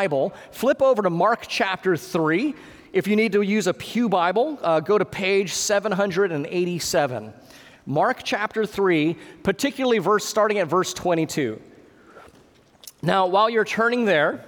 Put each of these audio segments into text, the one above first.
Bible, flip over to Mark chapter 3. If you need to use a Pew Bible, uh, go to page 787. Mark chapter 3, particularly verse starting at verse 22. Now, while you're turning there,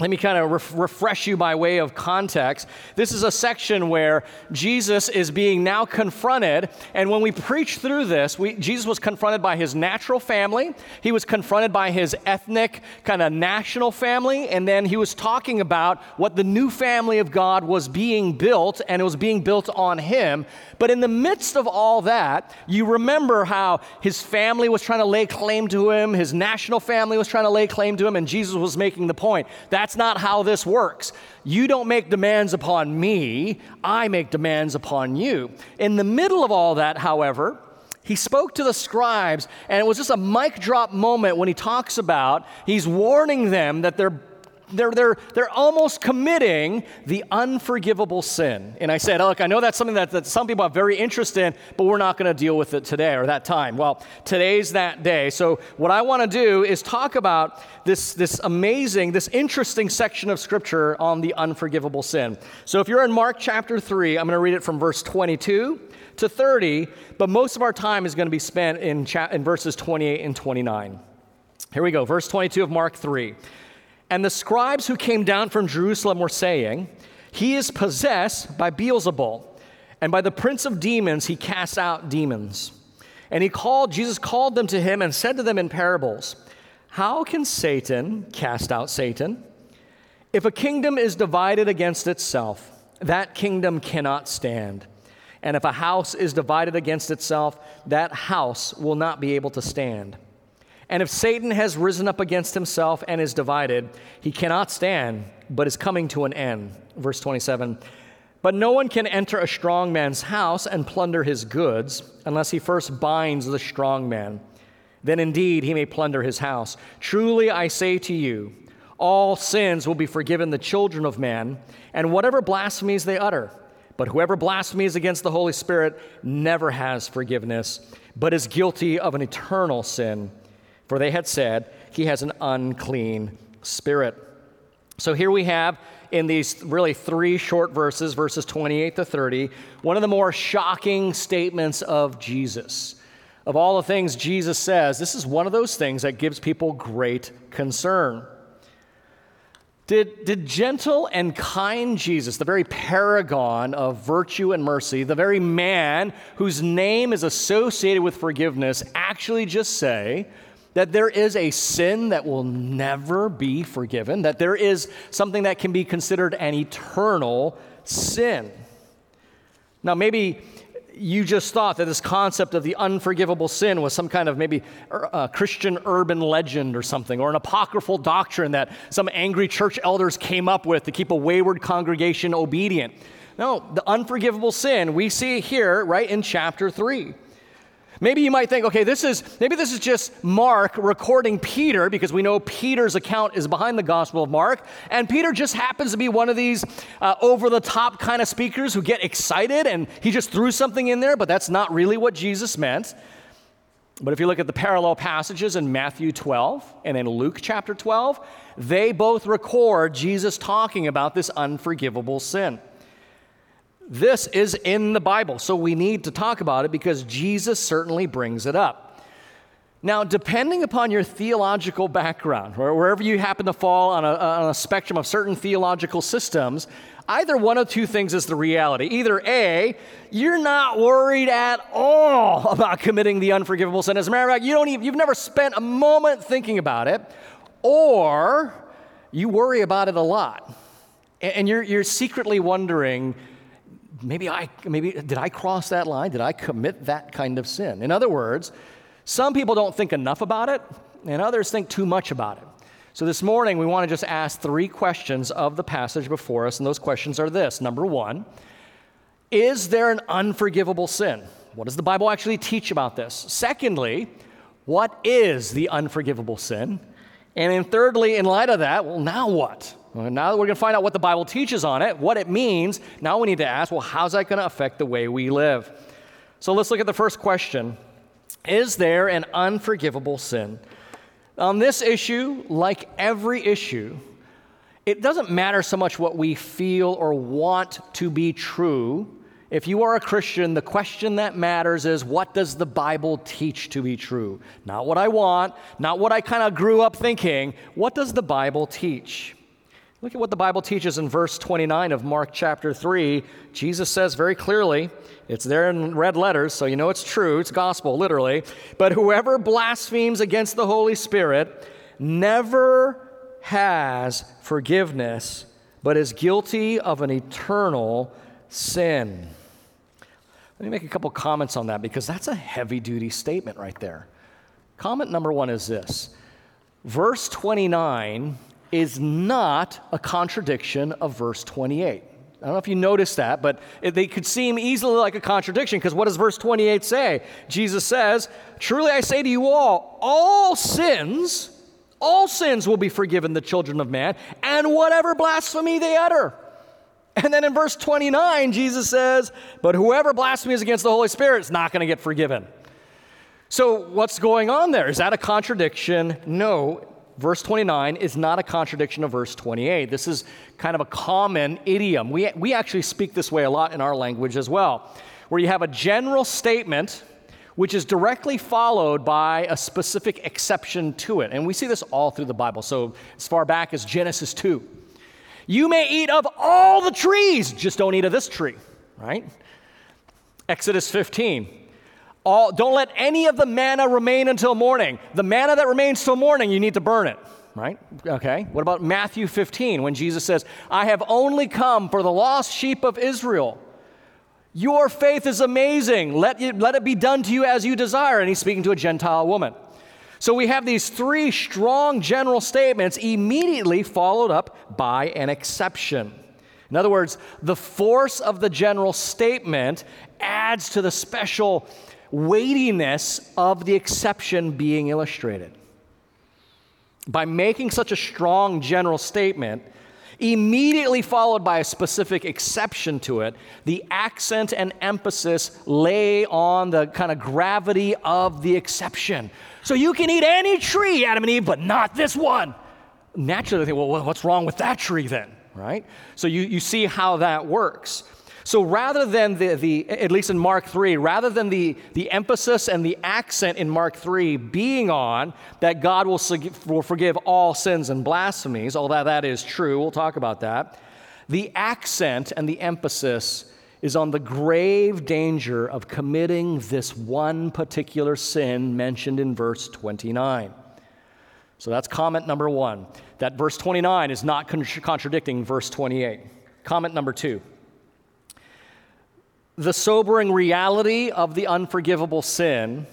let me kind of ref- refresh you by way of context. This is a section where Jesus is being now confronted. And when we preach through this, we, Jesus was confronted by his natural family, he was confronted by his ethnic, kind of national family, and then he was talking about what the new family of God was being built, and it was being built on him. But in the midst of all that, you remember how his family was trying to lay claim to him, his national family was trying to lay claim to him, and Jesus was making the point. That's not how this works. You don't make demands upon me, I make demands upon you. In the middle of all that, however, he spoke to the scribes, and it was just a mic drop moment when he talks about, he's warning them that they're they're, they're, they're almost committing the unforgivable sin. And I said, look, I know that's something that, that some people are very interested in, but we're not going to deal with it today or that time. Well, today's that day. So, what I want to do is talk about this, this amazing, this interesting section of Scripture on the unforgivable sin. So, if you're in Mark chapter 3, I'm going to read it from verse 22 to 30, but most of our time is going to be spent in, cha- in verses 28 and 29. Here we go, verse 22 of Mark 3. And the scribes who came down from Jerusalem were saying, He is possessed by Beelzebul, and by the prince of demons he casts out demons. And he called, Jesus called them to him and said to them in parables, How can Satan cast out Satan? If a kingdom is divided against itself, that kingdom cannot stand. And if a house is divided against itself, that house will not be able to stand. And if Satan has risen up against himself and is divided, he cannot stand, but is coming to an end. Verse 27 But no one can enter a strong man's house and plunder his goods unless he first binds the strong man. Then indeed he may plunder his house. Truly I say to you, all sins will be forgiven the children of man, and whatever blasphemies they utter. But whoever blasphemies against the Holy Spirit never has forgiveness, but is guilty of an eternal sin for they had said, He has an unclean spirit. So here we have in these really three short verses, verses 28 to 30, one of the more shocking statements of Jesus. Of all the things Jesus says, this is one of those things that gives people great concern. Did, did gentle and kind Jesus, the very paragon of virtue and mercy, the very man whose name is associated with forgiveness, actually just say, that there is a sin that will never be forgiven, that there is something that can be considered an eternal sin. Now, maybe you just thought that this concept of the unforgivable sin was some kind of maybe uh, Christian urban legend or something, or an apocryphal doctrine that some angry church elders came up with to keep a wayward congregation obedient. No, the unforgivable sin we see here right in chapter 3. Maybe you might think, okay, this is maybe this is just Mark recording Peter because we know Peter's account is behind the Gospel of Mark, and Peter just happens to be one of these uh, over-the-top kind of speakers who get excited and he just threw something in there, but that's not really what Jesus meant. But if you look at the parallel passages in Matthew 12 and in Luke chapter 12, they both record Jesus talking about this unforgivable sin. This is in the Bible, so we need to talk about it because Jesus certainly brings it up. Now, depending upon your theological background, wherever you happen to fall on a, on a spectrum of certain theological systems, either one of two things is the reality. Either A, you're not worried at all about committing the unforgivable sin. As a matter of fact, you don't even, you've never spent a moment thinking about it, or you worry about it a lot. And you're, you're secretly wondering, maybe I, maybe, did I cross that line? Did I commit that kind of sin? In other words, some people don't think enough about it, and others think too much about it. So this morning, we want to just ask three questions of the passage before us, and those questions are this Number one, is there an unforgivable sin? What does the Bible actually teach about this? Secondly, what is the unforgivable sin? And then thirdly, in light of that, well, now what? Well, now that we're going to find out what the Bible teaches on it, what it means, now we need to ask, well, how's that going to affect the way we live? So let's look at the first question Is there an unforgivable sin? On this issue, like every issue, it doesn't matter so much what we feel or want to be true. If you are a Christian, the question that matters is what does the Bible teach to be true? Not what I want, not what I kind of grew up thinking. What does the Bible teach? Look at what the Bible teaches in verse 29 of Mark chapter 3. Jesus says very clearly, it's there in red letters, so you know it's true, it's gospel, literally. But whoever blasphemes against the Holy Spirit never has forgiveness, but is guilty of an eternal sin. Let me make a couple comments on that because that's a heavy duty statement right there. Comment number one is this verse 29 is not a contradiction of verse 28. I don't know if you noticed that, but it, they could seem easily like a contradiction because what does verse 28 say? Jesus says, Truly I say to you all, all sins, all sins will be forgiven the children of man, and whatever blasphemy they utter. And then in verse 29, Jesus says, But whoever blasphemes against the Holy Spirit is not going to get forgiven. So, what's going on there? Is that a contradiction? No. Verse 29 is not a contradiction of verse 28. This is kind of a common idiom. We, we actually speak this way a lot in our language as well, where you have a general statement which is directly followed by a specific exception to it. And we see this all through the Bible. So, as far back as Genesis 2. You may eat of all the trees, just don't eat of this tree, right? Exodus 15. All, don't let any of the manna remain until morning. The manna that remains till morning, you need to burn it, right? Okay. What about Matthew 15 when Jesus says, I have only come for the lost sheep of Israel? Your faith is amazing. Let, it, let it be done to you as you desire. And he's speaking to a Gentile woman. So we have these three strong general statements immediately followed up by an exception. In other words, the force of the general statement adds to the special weightiness of the exception being illustrated. By making such a strong general statement, immediately followed by a specific exception to it, the accent and emphasis lay on the kind of gravity of the exception. So you can eat any tree, Adam and Eve, but not this one. Naturally, they think, well, what's wrong with that tree then? Right? So you, you see how that works. So rather than the, the, at least in Mark 3, rather than the, the emphasis and the accent in Mark 3 being on that God will, will forgive all sins and blasphemies, although that is true, we'll talk about that, the accent and the emphasis is on the grave danger of committing this one particular sin mentioned in verse 29. So that's comment number one. That verse 29 is not contradicting verse 28. Comment number two the sobering reality of the unforgivable sin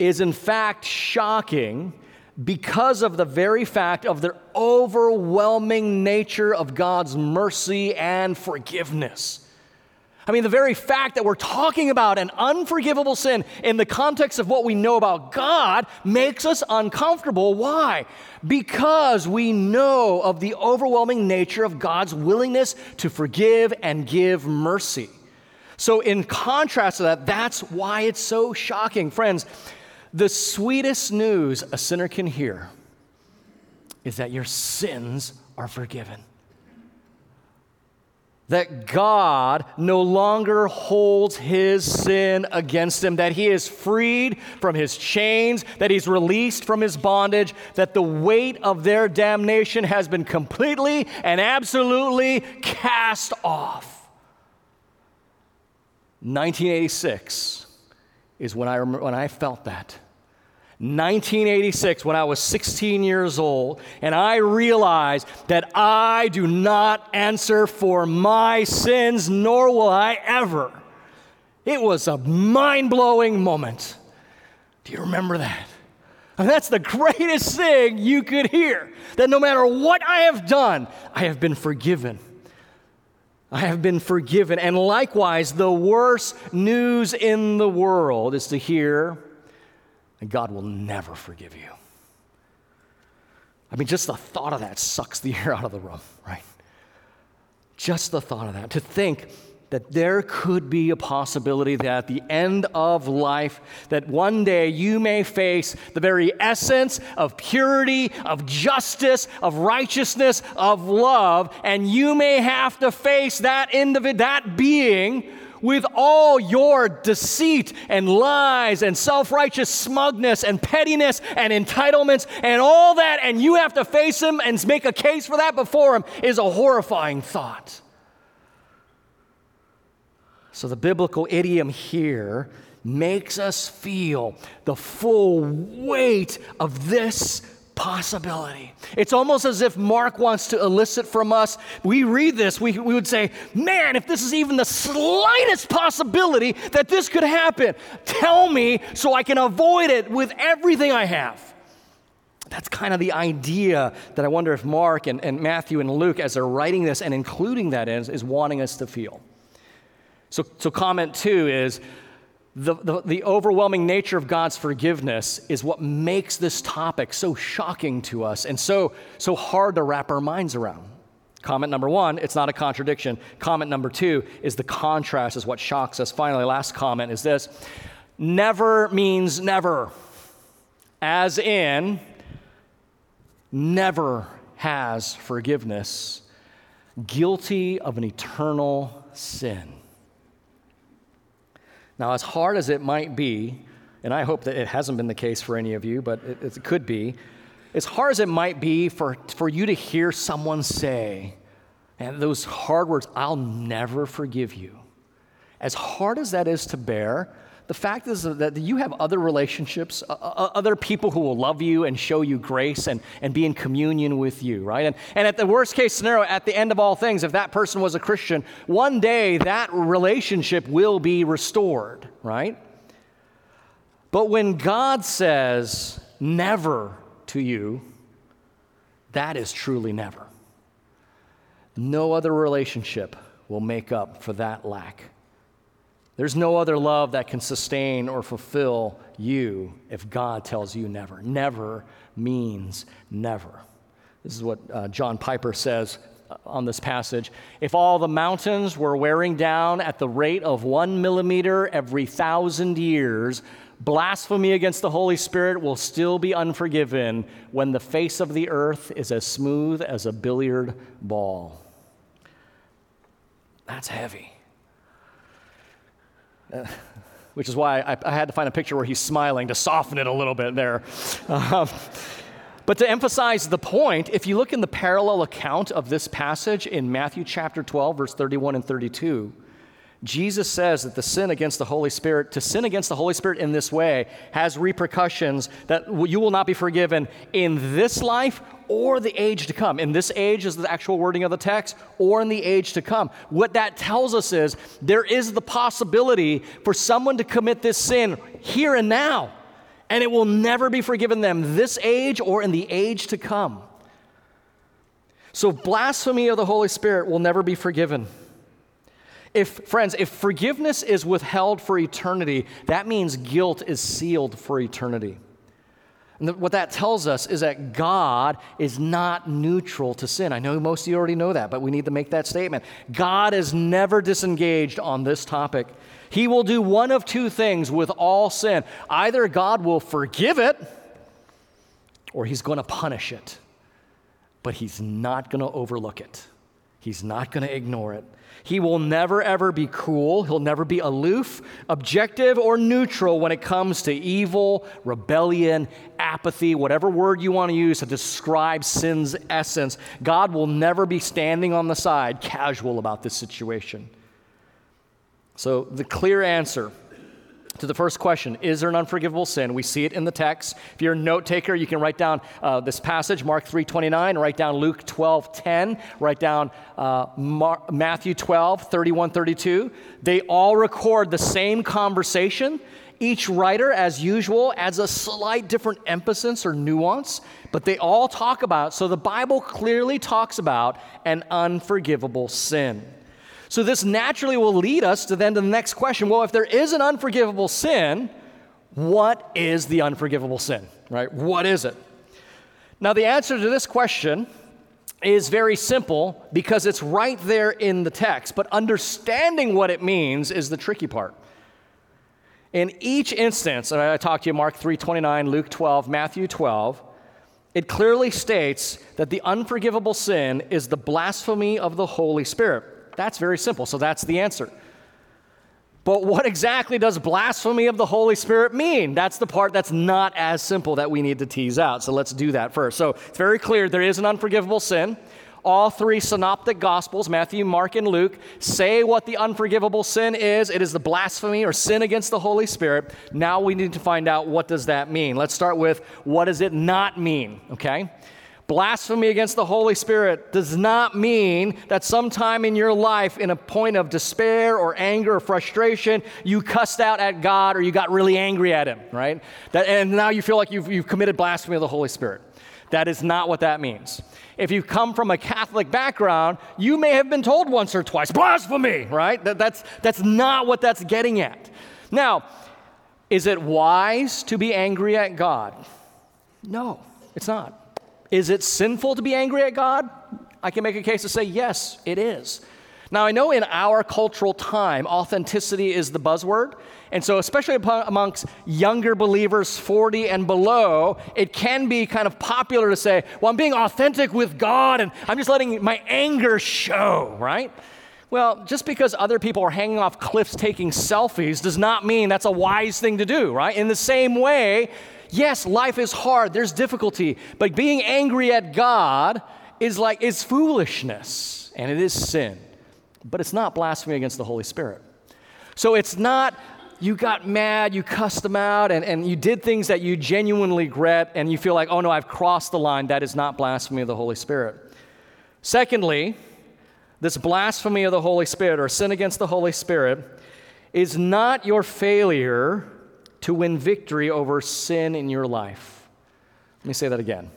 is in fact shocking because of the very fact of the overwhelming nature of God's mercy and forgiveness. I mean, the very fact that we're talking about an unforgivable sin in the context of what we know about God makes us uncomfortable. Why? Because we know of the overwhelming nature of God's willingness to forgive and give mercy. So, in contrast to that, that's why it's so shocking. Friends, the sweetest news a sinner can hear is that your sins are forgiven. That God no longer holds his sin against him, that he is freed from his chains, that he's released from his bondage, that the weight of their damnation has been completely and absolutely cast off. 1986 is when I, remember, when I felt that. 1986, when I was 16 years old, and I realized that I do not answer for my sins, nor will I ever. It was a mind blowing moment. Do you remember that? That's the greatest thing you could hear that no matter what I have done, I have been forgiven. I have been forgiven. And likewise, the worst news in the world is to hear that God will never forgive you. I mean, just the thought of that sucks the air out of the room, right? Just the thought of that. To think that there could be a possibility that at the end of life that one day you may face the very essence of purity of justice of righteousness of love and you may have to face that individual that being with all your deceit and lies and self righteous smugness and pettiness and entitlements and all that, and you have to face him and make a case for that before him, is a horrifying thought. So, the biblical idiom here makes us feel the full weight of this possibility. It's almost as if Mark wants to elicit from us. We read this, we, we would say, man, if this is even the slightest possibility that this could happen, tell me so I can avoid it with everything I have. That's kind of the idea that I wonder if Mark and, and Matthew and Luke, as they're writing this and including that in, is wanting us to feel. So, so comment two is the, the, the, overwhelming nature of God's forgiveness is what makes this topic so shocking to us and so, so hard to wrap our minds around. Comment number one, it's not a contradiction. Comment number two is the contrast is what shocks us. Finally, last comment is this never means never, as in, never has forgiveness, guilty of an eternal sin. Now, as hard as it might be, and I hope that it hasn't been the case for any of you, but it, it could be, as hard as it might be for, for you to hear someone say, and those hard words, I'll never forgive you, as hard as that is to bear, the fact is that you have other relationships, other people who will love you and show you grace and, and be in communion with you, right? And, and at the worst case scenario, at the end of all things, if that person was a Christian, one day that relationship will be restored, right? But when God says never to you, that is truly never. No other relationship will make up for that lack. There's no other love that can sustain or fulfill you if God tells you never. Never means never. This is what uh, John Piper says uh, on this passage. If all the mountains were wearing down at the rate of one millimeter every thousand years, blasphemy against the Holy Spirit will still be unforgiven when the face of the earth is as smooth as a billiard ball. That's heavy. Which is why I, I, had to find a picture where he's smiling to soften it a little bit there. Um, but to emphasize the point, if you look in the parallel account of this passage in Matthew chapter 12, verse 31 and 32, Jesus says that the sin against the Holy Spirit, to sin against the Holy Spirit in this way, has repercussions that you will not be forgiven in this life or the age to come. In this age is the actual wording of the text, or in the age to come. What that tells us is there is the possibility for someone to commit this sin here and now, and it will never be forgiven them this age or in the age to come. So, blasphemy of the Holy Spirit will never be forgiven. If, friends, if forgiveness is withheld for eternity, that means guilt is sealed for eternity. And what that tells us is that God is not neutral to sin. I know most of you already know that, but we need to make that statement. God is never disengaged on this topic. He will do one of two things with all sin either God will forgive it, or He's going to punish it, but He's not going to overlook it. He's not going to ignore it. He will never, ever be cool. He'll never be aloof, objective, or neutral when it comes to evil, rebellion, apathy, whatever word you want to use to describe sin's essence. God will never be standing on the side, casual about this situation. So, the clear answer to the first question is there an unforgivable sin? We see it in the text. If you're a note taker you can write down uh, this passage mark 3.29 write down luke 12.10 write down uh, Mar- matthew 12 31 32 they all record the same conversation. Each writer as usual adds a slight different emphasis or nuance but they all talk about so the bible clearly talks about an unforgivable sin so, this naturally will lead us to then to the next question well, if there is an unforgivable sin, what is the unforgivable sin, right? What is it? Now, the answer to this question is very simple because it's right there in the text, but understanding what it means is the tricky part. In each instance, and I talked to you Mark 3:29, Luke 12, Matthew 12, it clearly states that the unforgivable sin is the blasphemy of the Holy Spirit. That's very simple, so that's the answer. But what exactly does blasphemy of the Holy Spirit mean? That's the part that's not as simple that we need to tease out. So let's do that first. So it's very clear there is an unforgivable sin. All three synoptic gospels, Matthew, Mark, and Luke, say what the unforgivable sin is. It is the blasphemy or sin against the Holy Spirit. Now we need to find out what does that mean. Let's start with what does it not mean, okay? Blasphemy against the Holy Spirit does not mean that sometime in your life, in a point of despair or anger or frustration, you cussed out at God or you got really angry at Him, right? That, and now you feel like you've, you've committed blasphemy of the Holy Spirit. That is not what that means. If you come from a Catholic background, you may have been told once or twice, blasphemy, right? That, that's, that's not what that's getting at. Now, is it wise to be angry at God? No, it's not. Is it sinful to be angry at God? I can make a case to say, yes, it is. Now, I know in our cultural time, authenticity is the buzzword. And so, especially amongst younger believers, 40 and below, it can be kind of popular to say, well, I'm being authentic with God and I'm just letting my anger show, right? Well, just because other people are hanging off cliffs taking selfies does not mean that's a wise thing to do, right? In the same way, Yes, life is hard, there's difficulty, but being angry at God is like is foolishness and it is sin. But it's not blasphemy against the Holy Spirit. So it's not you got mad, you cussed them out, and, and you did things that you genuinely regret, and you feel like, oh no, I've crossed the line. That is not blasphemy of the Holy Spirit. Secondly, this blasphemy of the Holy Spirit or sin against the Holy Spirit is not your failure to win victory over sin in your life. Let me say that again.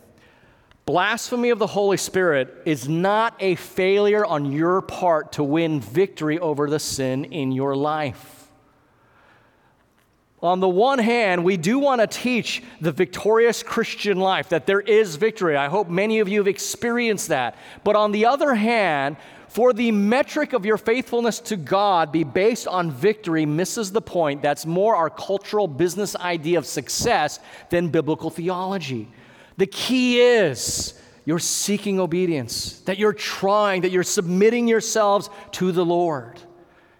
Blasphemy of the Holy Spirit is not a failure on your part to win victory over the sin in your life. On the one hand, we do want to teach the victorious Christian life that there is victory. I hope many of you have experienced that. But on the other hand, for the metric of your faithfulness to God be based on victory misses the point. That's more our cultural business idea of success than biblical theology. The key is you're seeking obedience, that you're trying, that you're submitting yourselves to the Lord.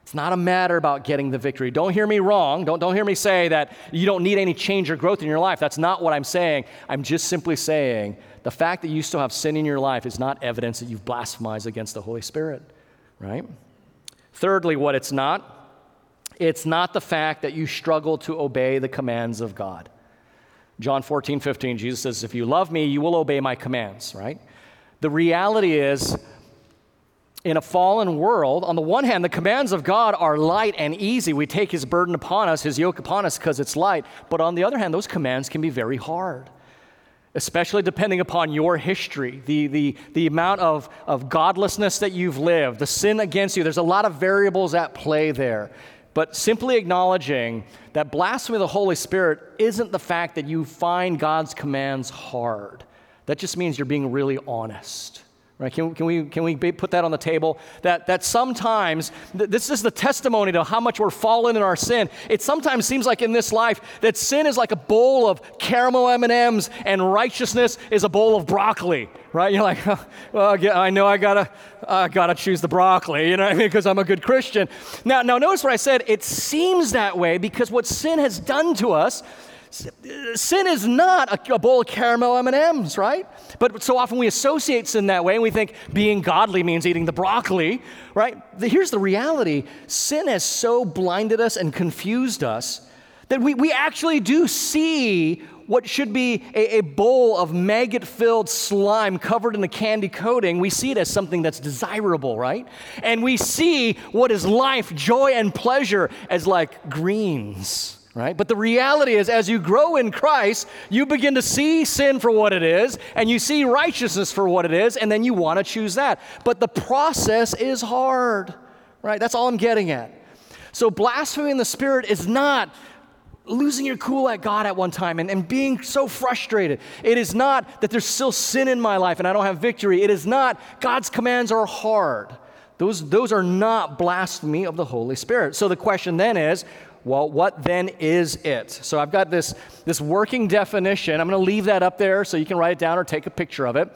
It's not a matter about getting the victory. Don't hear me wrong. Don't, don't hear me say that you don't need any change or growth in your life. That's not what I'm saying. I'm just simply saying the fact that you still have sin in your life is not evidence that you've blasphemed against the Holy Spirit, right? Thirdly, what it's not, it's not the fact that you struggle to obey the commands of God. John 14, 15, Jesus says, If you love me, you will obey my commands, right? The reality is, in a fallen world, on the one hand, the commands of God are light and easy. We take his burden upon us, his yoke upon us, because it's light. But on the other hand, those commands can be very hard especially depending upon your history, the, the, the amount of, of godlessness that you've lived, the sin against you. There's a lot of variables at play there. But simply acknowledging that blasphemy of the Holy Spirit isn't the fact that you find God's commands hard. That just means you're being really honest. Right? Can, can, we, can we put that on the table? That, that sometimes, th- this is the testimony to how much we're fallen in our sin. It sometimes seems like in this life that sin is like a bowl of caramel M&Ms and righteousness is a bowl of broccoli, right? You're like, oh, well, I know I gotta, I gotta choose the broccoli, you know, what I mean? because I'm a good Christian. Now, now notice what I said. It seems that way because what sin has done to us Sin is not a, bowl of caramel M&Ms, right? But so often we associate sin that way and we think being godly means eating the broccoli, right? Here's the reality. Sin has so blinded us and confused us that we, we actually do see what should be a, a bowl of maggot filled slime covered in a candy coating, we see it as something that's desirable, right? And we see what is life, joy, and pleasure as like greens right? But the reality is, as you grow in Christ, you begin to see sin for what it is, and you see righteousness for what it is, and then you want to choose that. But the process is hard, right? That's all I'm getting at. So, blasphemy in the Spirit is not losing your cool at God at one time and, and being so frustrated. It is not that there's still sin in my life and I don't have victory. It is not God's commands are hard. Those, those are not blasphemy of the Holy Spirit. So the question then is, well, what then is it? So I've got this, this working definition. I'm going to leave that up there so you can write it down or take a picture of it.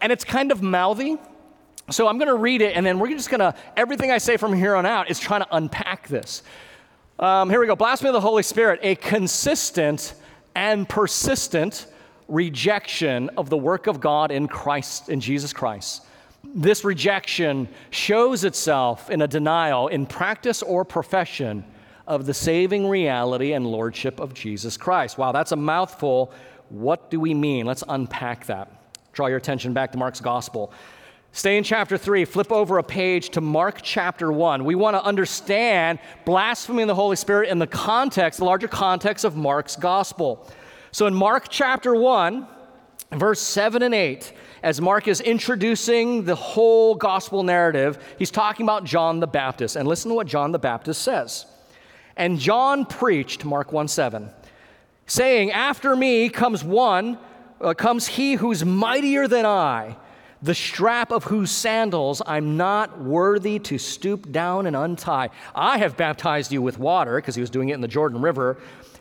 And it's kind of mouthy. So I'm going to read it, and then we're just going to, everything I say from here on out is trying to unpack this. Um, here we go. Blasphemy of the Holy Spirit, a consistent and persistent rejection of the work of God in Christ, in Jesus Christ. This rejection shows itself in a denial in practice or profession of the saving reality and lordship of Jesus Christ. Wow, that's a mouthful. What do we mean? Let's unpack that. Draw your attention back to Mark's gospel. Stay in chapter 3, flip over a page to Mark chapter 1. We want to understand blasphemy in the Holy Spirit in the context, the larger context of Mark's gospel. So in Mark chapter 1, verse 7 and 8, as Mark is introducing the whole gospel narrative, he's talking about John the Baptist. And listen to what John the Baptist says. And John preached, Mark 1 7, saying, After me comes one, uh, comes he who's mightier than I the strap of whose sandals I'm not worthy to stoop down and untie. I have baptized you with water, because he was doing it in the Jordan River,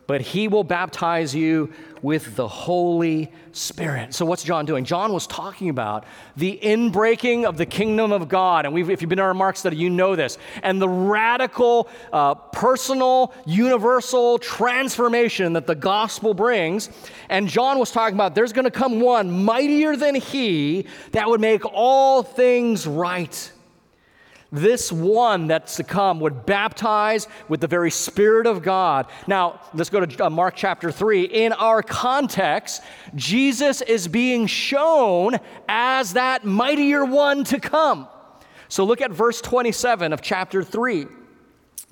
but he will baptize you with the Holy Spirit. So, what's John doing? John was talking about the inbreaking of the kingdom of God. And if you've been in our Mark study, you know this. And the radical, uh, personal, universal transformation that the gospel brings. And John was talking about there's going to come one mightier than he that would make all things right this one that's to come would baptize with the very Spirit of God. Now, let's go to uh, Mark chapter 3. In our context, Jesus is being shown as that mightier one to come. So look at verse 27 of chapter 3.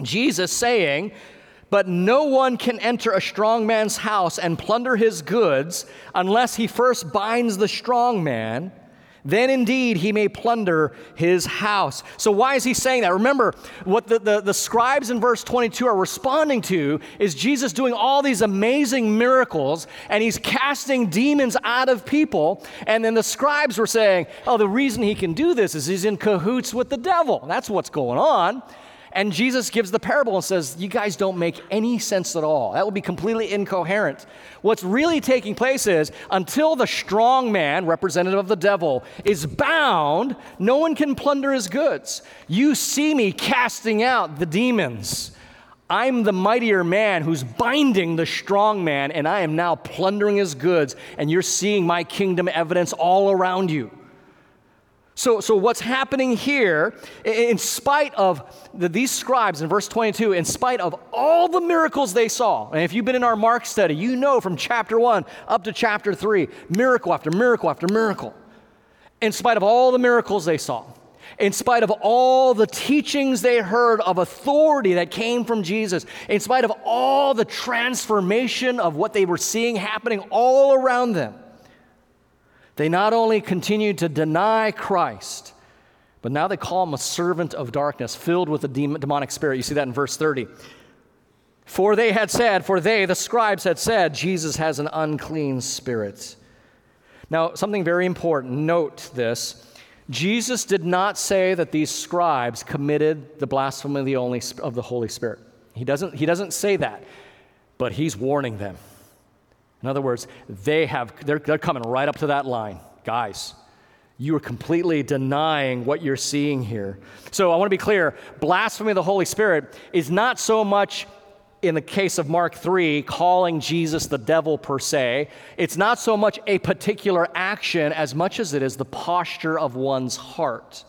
Jesus saying, But no one can enter a strong man's house and plunder his goods unless he first binds the strong man then indeed he may plunder his house. So, why is he saying that? Remember, what the, the, the, scribes in verse 22 are responding to is Jesus doing all these amazing miracles and he's casting demons out of people. And then the scribes were saying, oh, the reason he can do this is he's in cahoots with the devil. That's what's going on. And Jesus gives the parable and says, You guys don't make any sense at all. That would be completely incoherent. What's really taking place is until the strong man, representative of the devil, is bound, no one can plunder his goods. You see me casting out the demons. I'm the mightier man who's binding the strong man, and I am now plundering his goods, and you're seeing my kingdom evidence all around you. So, so what's happening here, in spite of the, these scribes in verse 22, in spite of all the miracles they saw, and if you've been in our Mark study, you know from chapter 1 up to chapter 3, miracle after miracle after miracle. In spite of all the miracles they saw, in spite of all the teachings they heard of authority that came from Jesus, in spite of all the transformation of what they were seeing happening all around them, they not only continued to deny Christ, but now they call him a servant of darkness, filled with a demonic spirit. You see that in verse 30. For they had said, for they, the scribes, had said, Jesus has an unclean spirit. Now, something very important, note this. Jesus did not say that these scribes committed the blasphemy of the, only, of the Holy Spirit. He doesn't, he doesn't say that, but he's warning them. In other words, they have, they're, they're coming right up to that line. Guys, you are completely denying what you're seeing here. So I want to be clear blasphemy of the Holy Spirit is not so much in the case of Mark 3, calling Jesus the devil per se, it's not so much a particular action as much as it is the posture of one's heart,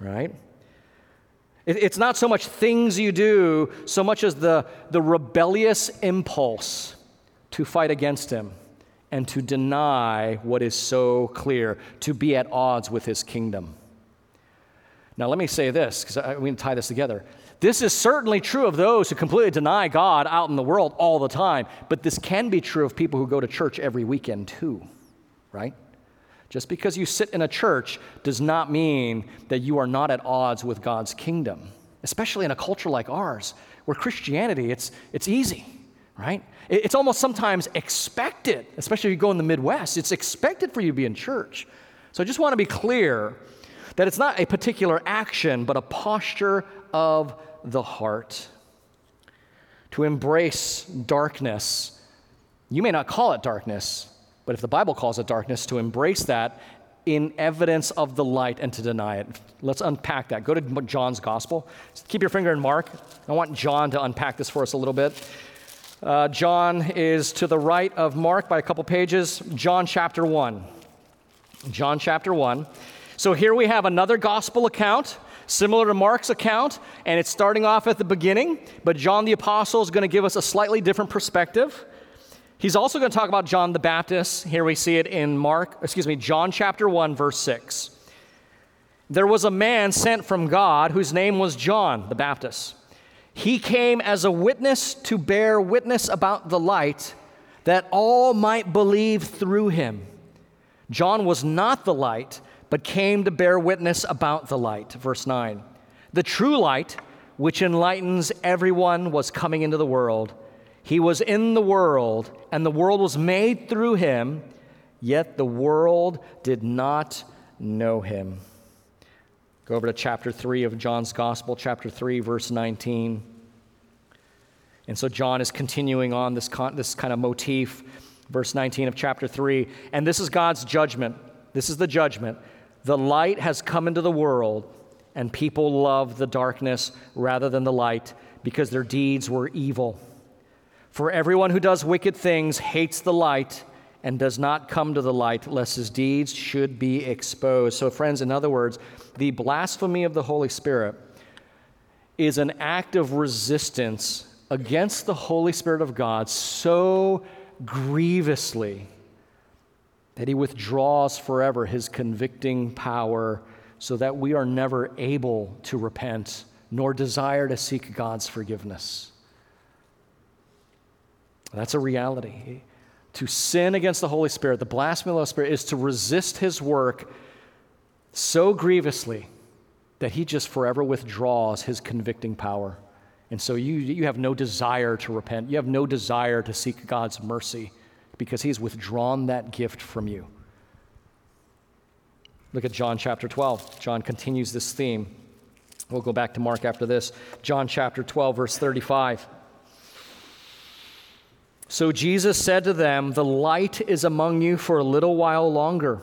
right? it's not so much things you do, so much as the, the rebellious impulse to fight against him and to deny what is so clear, to be at odds with his kingdom. Now, let me say this, because we can tie this together. This is certainly true of those who completely deny God out in the world all the time, but this can be true of people who go to church every weekend too, right? Just because you sit in a church does not mean that you are not at odds with God's kingdom, especially in a culture like ours, where Christianity, it's, it's easy right? It's almost sometimes expected, especially if you go in the Midwest, it's expected for you to be in church. So I just want to be clear that it's not a particular action, but a posture of the heart. To embrace darkness, you may not call it darkness, but if the Bible calls it darkness, to embrace that in evidence of the light and to deny it. Let's unpack that. Go to John's gospel. Keep your finger in Mark. I want John to unpack this for us a little bit. Uh, John is to the right of Mark by a couple pages. John chapter 1. John chapter 1. So here we have another gospel account, similar to Mark's account, and it's starting off at the beginning, but John the Apostle is going to give us a slightly different perspective. He's also going to talk about John the Baptist. Here we see it in Mark, excuse me, John chapter 1, verse 6. There was a man sent from God whose name was John the Baptist. He came as a witness to bear witness about the light, that all might believe through him. John was not the light, but came to bear witness about the light. Verse 9. The true light, which enlightens everyone, was coming into the world. He was in the world, and the world was made through him, yet the world did not know him. Go over to chapter 3 of John's Gospel, chapter 3, verse 19. And so John is continuing on this, con- this kind of motif, verse 19 of chapter 3. And this is God's judgment. This is the judgment. The light has come into the world, and people love the darkness rather than the light because their deeds were evil. For everyone who does wicked things hates the light and does not come to the light, lest his deeds should be exposed. So, friends, in other words, the blasphemy of the Holy Spirit is an act of resistance against the Holy Spirit of God so grievously that he withdraws forever his convicting power so that we are never able to repent nor desire to seek God's forgiveness. That's a reality. To sin against the Holy Spirit, the blasphemy of the Holy Spirit, is to resist his work so grievously that he just forever withdraws his convicting power. And so you, you have no desire to repent. You have no desire to seek God's mercy because he's withdrawn that gift from you. Look at John chapter 12. John continues this theme. We'll go back to Mark after this. John chapter 12, verse 35. So Jesus said to them, The light is among you for a little while longer.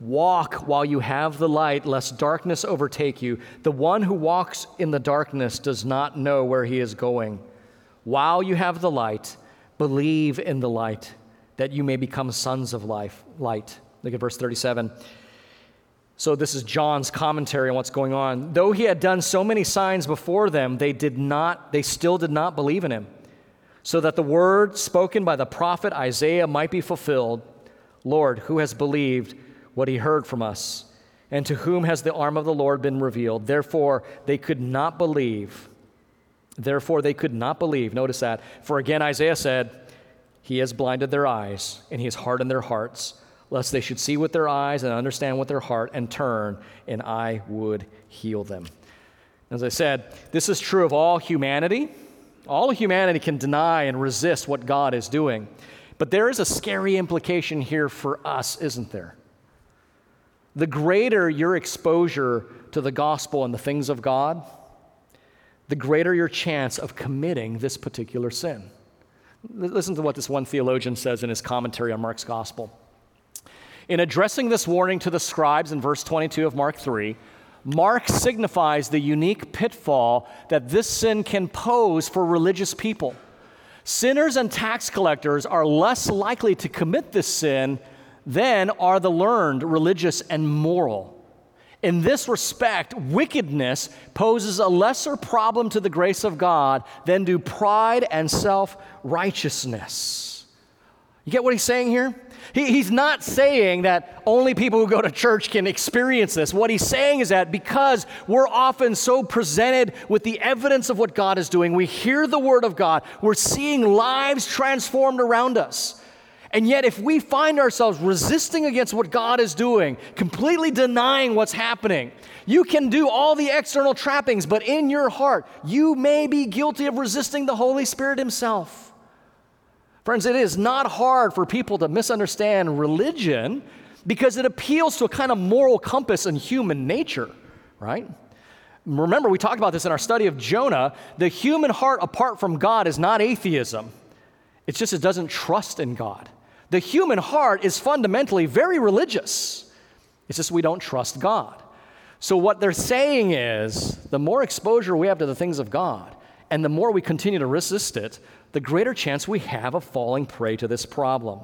Walk while you have the light, lest darkness overtake you. The one who walks in the darkness does not know where he is going. While you have the light, believe in the light, that you may become sons of life, light. Look at verse 37. So this is John's commentary on what's going on. Though he had done so many signs before them, they did not they still did not believe in him so that the word spoken by the prophet Isaiah might be fulfilled Lord, who has believed what he heard from us? And to whom has the arm of the Lord been revealed? Therefore, they could not believe. Therefore, they could not believe. Notice that. For again, Isaiah said, He has blinded their eyes, and He has hardened their hearts, lest they should see with their eyes and understand with their heart and turn, and I would heal them. As I said, this is true of all humanity all humanity can deny and resist what God is doing. But there is a scary implication here for us, isn't there? The greater your exposure to the gospel and the things of God, the greater your chance of committing this particular sin. Listen to what this one theologian says in his commentary on Mark's gospel. In addressing this warning to the scribes in verse 22 of Mark 3, Mark signifies the unique pitfall that this sin can pose for religious people. Sinners and tax collectors are less likely to commit this sin than are the learned, religious, and moral. In this respect, wickedness poses a lesser problem to the grace of God than do pride and self righteousness. You get what he's saying here? He, he's not saying that only people who go to church can experience this. What he's saying is that because we're often so presented with the evidence of what God is doing, we hear the word of God, we're seeing lives transformed around us. And yet, if we find ourselves resisting against what God is doing, completely denying what's happening, you can do all the external trappings, but in your heart, you may be guilty of resisting the Holy Spirit Himself. Friends, it is not hard for people to misunderstand religion because it appeals to a kind of moral compass in human nature, right? Remember, we talked about this in our study of Jonah. The human heart, apart from God, is not atheism, it's just it doesn't trust in God. The human heart is fundamentally very religious, it's just we don't trust God. So, what they're saying is the more exposure we have to the things of God, and the more we continue to resist it, the greater chance we have of falling prey to this problem.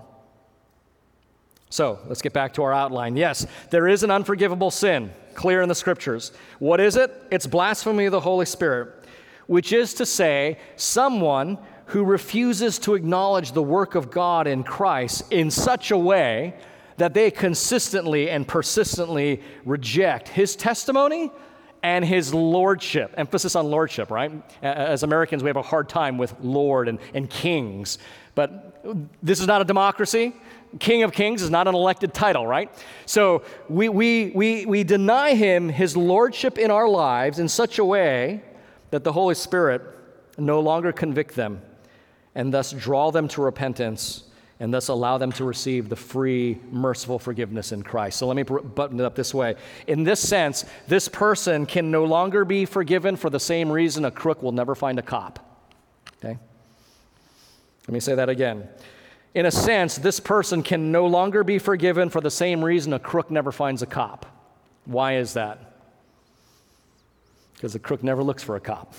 So let's get back to our outline. Yes, there is an unforgivable sin, clear in the scriptures. What is it? It's blasphemy of the Holy Spirit, which is to say, someone who refuses to acknowledge the work of God in Christ in such a way that they consistently and persistently reject his testimony and his lordship. Emphasis on lordship, right? As Americans, we have a hard time with lord and, and kings. But this is not a democracy. King of Kings is not an elected title, right? So we, we, we, we deny him his lordship in our lives in such a way that the Holy Spirit no longer convict them and thus draw them to repentance and thus allow them to receive the free, merciful forgiveness in Christ. So let me button it up this way. In this sense, this person can no longer be forgiven for the same reason a crook will never find a cop. Okay? Let me say that again. In a sense, this person can no longer be forgiven for the same reason a crook never finds a cop. Why is that? Because the crook never looks for a cop,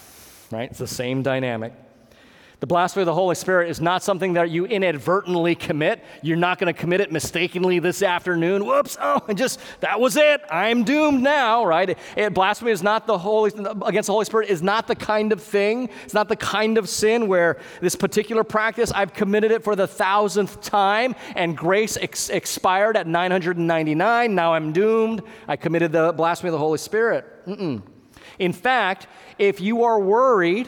right? It's the same dynamic. The blasphemy of the Holy Spirit is not something that you inadvertently commit. You're not going to commit it mistakenly this afternoon. Whoops, oh, and just that was it. I'm doomed now, right? It, blasphemy is not the Holy against the Holy Spirit is not the kind of thing. It's not the kind of sin where this particular practice I've committed it for the thousandth time and grace ex- expired at 999. Now I'm doomed. I committed the blasphemy of the Holy Spirit. Mm-mm. In fact, if you are worried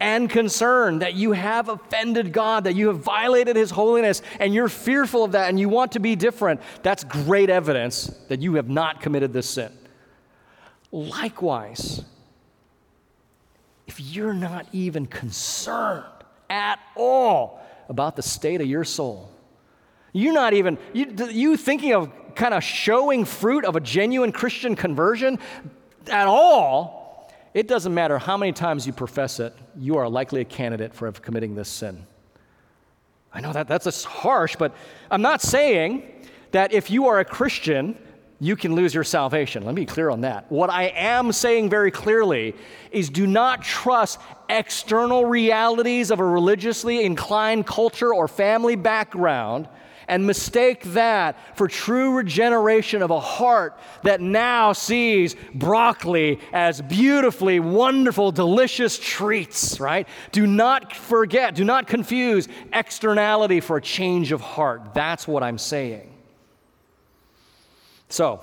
and concern that you have offended God, that you have violated His holiness, and you're fearful of that and you want to be different, that's great evidence that you have not committed this sin. Likewise, if you're not even concerned at all about the state of your soul, you're not even, you, you thinking of kind of showing fruit of a genuine Christian conversion at all, it doesn't matter how many times you profess it, you are likely a candidate for committing this sin. I know that that's harsh, but I'm not saying that if you are a Christian, you can lose your salvation. Let me be clear on that. What I am saying very clearly is do not trust external realities of a religiously inclined culture or family background and mistake that for true regeneration of a heart that now sees broccoli as beautifully wonderful, delicious treats, right? Do not forget, do not confuse externality for a change of heart. That's what I'm saying. So,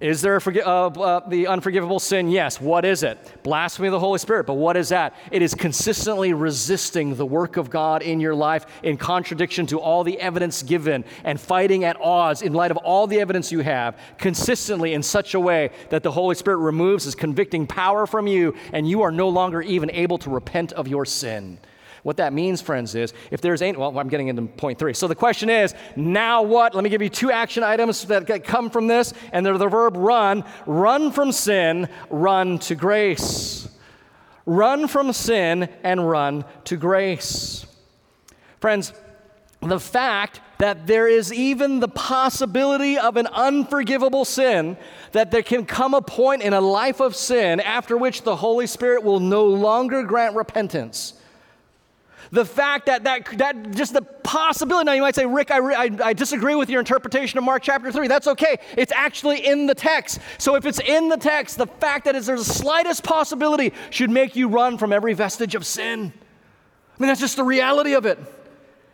is there forgi- uh, uh, the unforgivable sin? Yes. What is it? Blasphemy of the Holy Spirit. But what is that? It is consistently resisting the work of God in your life in contradiction to all the evidence given and fighting at odds in light of all the evidence you have, consistently in such a way that the Holy Spirit removes his convicting power from you and you are no longer even able to repent of your sin. What that means, friends, is if there's any, well, I'm getting into point three. So the question is, now what? Let me give you two action items that come from this, and they're the verb run. Run from sin, run to grace. Run from sin and run to grace. Friends, the fact that there is even the possibility of an unforgivable sin, that there can come a point in a life of sin after which the Holy Spirit will no longer grant repentance the fact that, that, that just the possibility. Now, you might say, Rick, I, I, I disagree with your interpretation of Mark chapter 3. That's okay. It's actually in the text. So, if it's in the text, the fact that there's the slightest possibility should make you run from every vestige of sin. I mean, that's just the reality of it.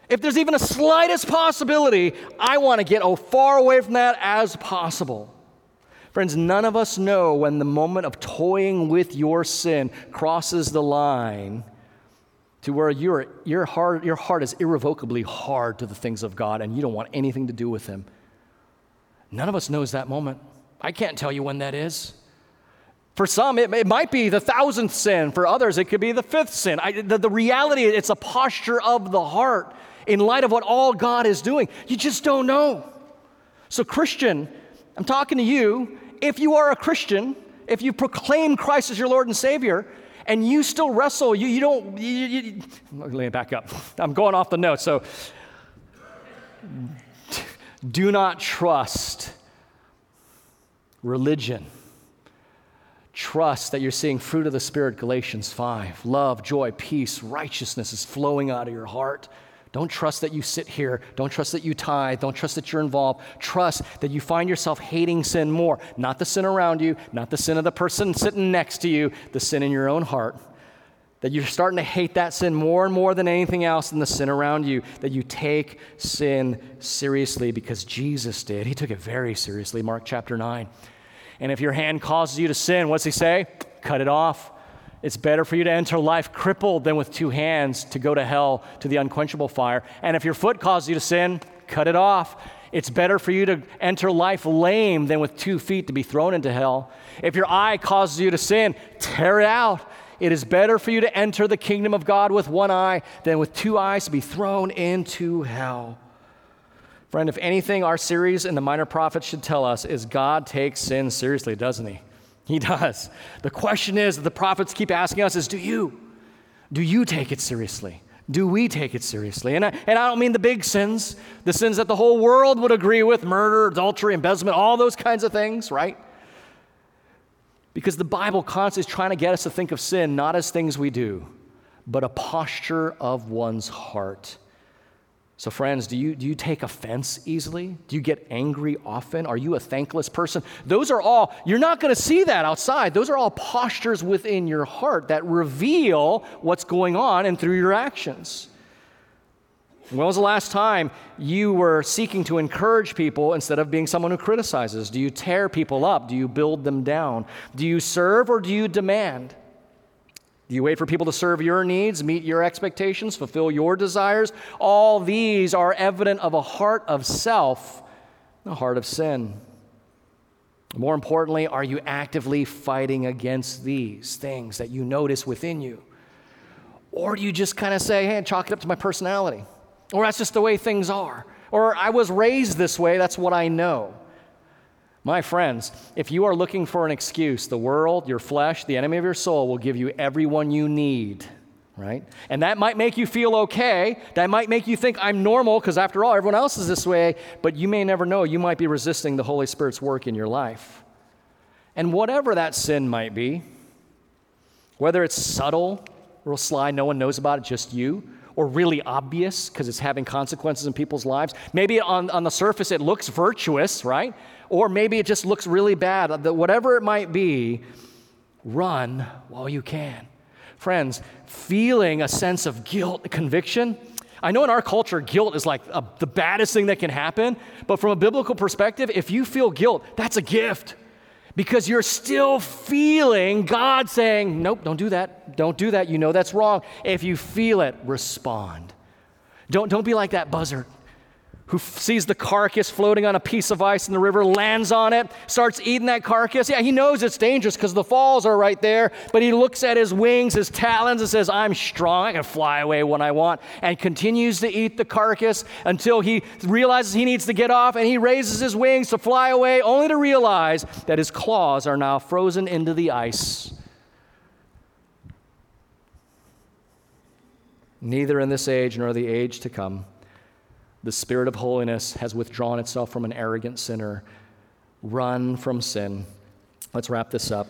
If there's even a slightest possibility, I want to get as far away from that as possible. Friends, none of us know when the moment of toying with your sin crosses the line to where your, your, heart, your heart is irrevocably hard to the things of God and you don't want anything to do with Him. None of us knows that moment. I can't tell you when that is. For some, it, it might be the thousandth sin. For others, it could be the fifth sin. I, the, the reality, it's a posture of the heart in light of what all God is doing. You just don't know. So, Christian, I'm talking to you. If you are a Christian, if you proclaim Christ as your Lord and Savior, and you still wrestle, you, you don't, you, you, back up. I'm going off the notes. So, do not trust religion. Trust that you're seeing fruit of the Spirit, Galatians 5. Love, joy, peace, righteousness is flowing out of your heart. Don't trust that you sit here. Don't trust that you tithe. Don't trust that you're involved. Trust that you find yourself hating sin more. Not the sin around you, not the sin of the person sitting next to you, the sin in your own heart. That you're starting to hate that sin more and more than anything else than the sin around you. That you take sin seriously because Jesus did. He took it very seriously, Mark chapter 9. And if your hand causes you to sin, what's he say? Cut it off. It's better for you to enter life crippled than with two hands to go to hell to the unquenchable fire. And if your foot causes you to sin, cut it off. It's better for you to enter life lame than with two feet to be thrown into hell. If your eye causes you to sin, tear it out. It is better for you to enter the kingdom of God with one eye than with two eyes to be thrown into hell. Friend, if anything, our series in the Minor Prophets should tell us is God takes sin seriously, doesn't he? He does. The question is that the prophets keep asking us is do you? Do you take it seriously? Do we take it seriously? And I, and I don't mean the big sins, the sins that the whole world would agree with murder, adultery, embezzlement, all those kinds of things, right? Because the Bible constantly is trying to get us to think of sin not as things we do, but a posture of one's heart. So, friends, do you, do you take offense easily? Do you get angry often? Are you a thankless person? Those are all, you're not going to see that outside. Those are all postures within your heart that reveal what's going on and through your actions. When was the last time you were seeking to encourage people instead of being someone who criticizes? Do you tear people up? Do you build them down? Do you serve or do you demand? Do you wait for people to serve your needs, meet your expectations, fulfill your desires? All these are evident of a heart of self, a heart of sin. More importantly, are you actively fighting against these things that you notice within you? Or do you just kind of say, hey, chalk it up to my personality? Or that's just the way things are? Or I was raised this way, that's what I know. My friends, if you are looking for an excuse, the world, your flesh, the enemy of your soul will give you everyone you need, right? And that might make you feel okay. That might make you think I'm normal because, after all, everyone else is this way. But you may never know. You might be resisting the Holy Spirit's work in your life. And whatever that sin might be, whether it's subtle, real sly, no one knows about it, just you, or really obvious because it's having consequences in people's lives. Maybe on, on the surface it looks virtuous, right? Or maybe it just looks really bad. Whatever it might be, run while you can. Friends, feeling a sense of guilt, conviction, I know in our culture, guilt is like a, the baddest thing that can happen, but from a biblical perspective, if you feel guilt, that's a gift because you're still feeling God saying, Nope, don't do that. Don't do that. You know that's wrong. If you feel it, respond. Don't, don't be like that buzzard who sees the carcass floating on a piece of ice in the river, lands on it, starts eating that carcass. Yeah, he knows it's dangerous because the falls are right there, but he looks at his wings, his talons, and says, I'm strong. I can fly away when I want, and continues to eat the carcass until he realizes he needs to get off, and he raises his wings to fly away, only to realize that his claws are now frozen into the ice. Neither in this age nor the age to come the Spirit of holiness has withdrawn itself from an arrogant sinner. Run from sin. Let's wrap this up.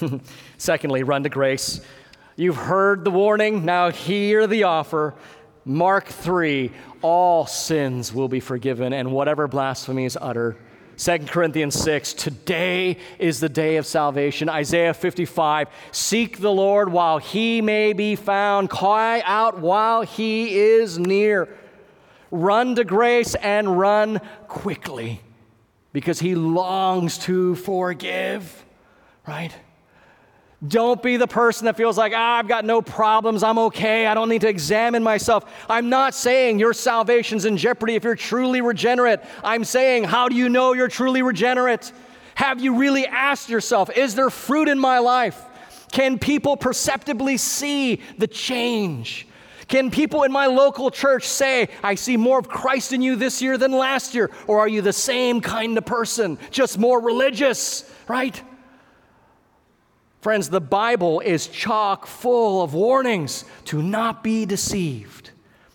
Secondly, run to grace. You've heard the warning, now hear the offer. Mark 3 all sins will be forgiven, and whatever blasphemies utter. 2 Corinthians 6, today is the day of salvation. Isaiah 55, seek the Lord while he may be found, cry out while he is near. Run to grace and run quickly because he longs to forgive, right? Don't be the person that feels like, ah, I've got no problems, I'm okay, I don't need to examine myself. I'm not saying your salvation's in jeopardy if you're truly regenerate. I'm saying, how do you know you're truly regenerate? Have you really asked yourself, is there fruit in my life? Can people perceptibly see the change? Can people in my local church say, I see more of Christ in you this year than last year? Or are you the same kind of person, just more religious, right? Friends, the Bible is chock full of warnings to not be deceived.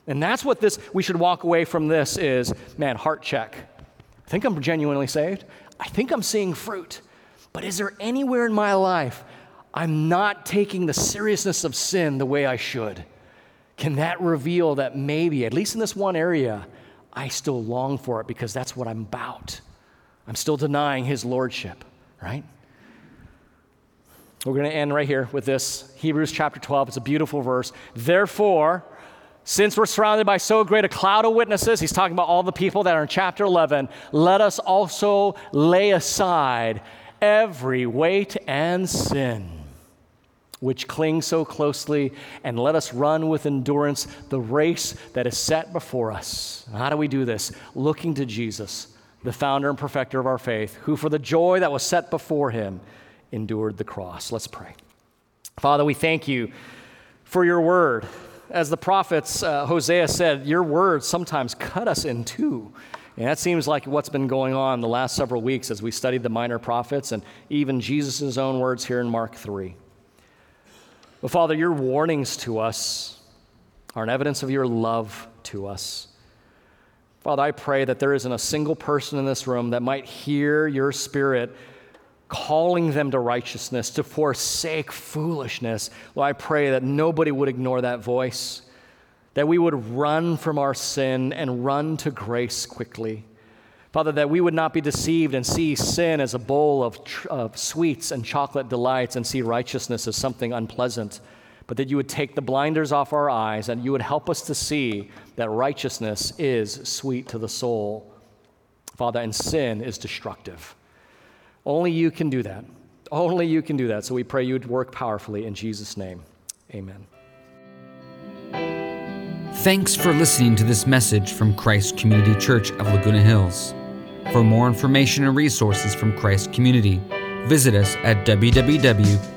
And that's what this, we should walk away from this is, man, heart check. I think I'm genuinely saved. I think I'm seeing fruit. But is there anywhere in my life I'm not taking the seriousness of sin the way I should? Can that reveal that maybe, at least in this one area, I still long for it because that's what I'm about? I'm still denying his lordship, right? We're going to end right here with this Hebrews chapter 12. It's a beautiful verse. Therefore, since we're surrounded by so great a cloud of witnesses, he's talking about all the people that are in chapter 11, let us also lay aside every weight and sin which cling so closely, and let us run with endurance the race that is set before us. How do we do this? Looking to Jesus, the founder and perfecter of our faith, who for the joy that was set before him endured the cross. Let's pray. Father, we thank you for your word as the prophets, uh, Hosea said, your words sometimes cut us in two. And that seems like what's been going on the last several weeks as we studied the minor prophets and even Jesus' own words here in Mark 3. But Father, your warnings to us are an evidence of your love to us. Father, I pray that there isn't a single person in this room that might hear your spirit calling them to righteousness, to forsake foolishness. Lord, I pray that nobody would ignore that voice, that we would run from our sin and run to grace quickly. Father, that we would not be deceived and see sin as a bowl of, tr- of sweets and chocolate delights and see righteousness as something unpleasant, but that you would take the blinders off our eyes and you would help us to see that righteousness is sweet to the soul, Father, and sin is destructive. Only you can do that. Only you can do that. So we pray you would work powerfully in Jesus' name. Amen. Thanks for listening to this message from Christ Community Church of Laguna Hills. For more information and resources from Christ Community, visit us at www.ccclh.org.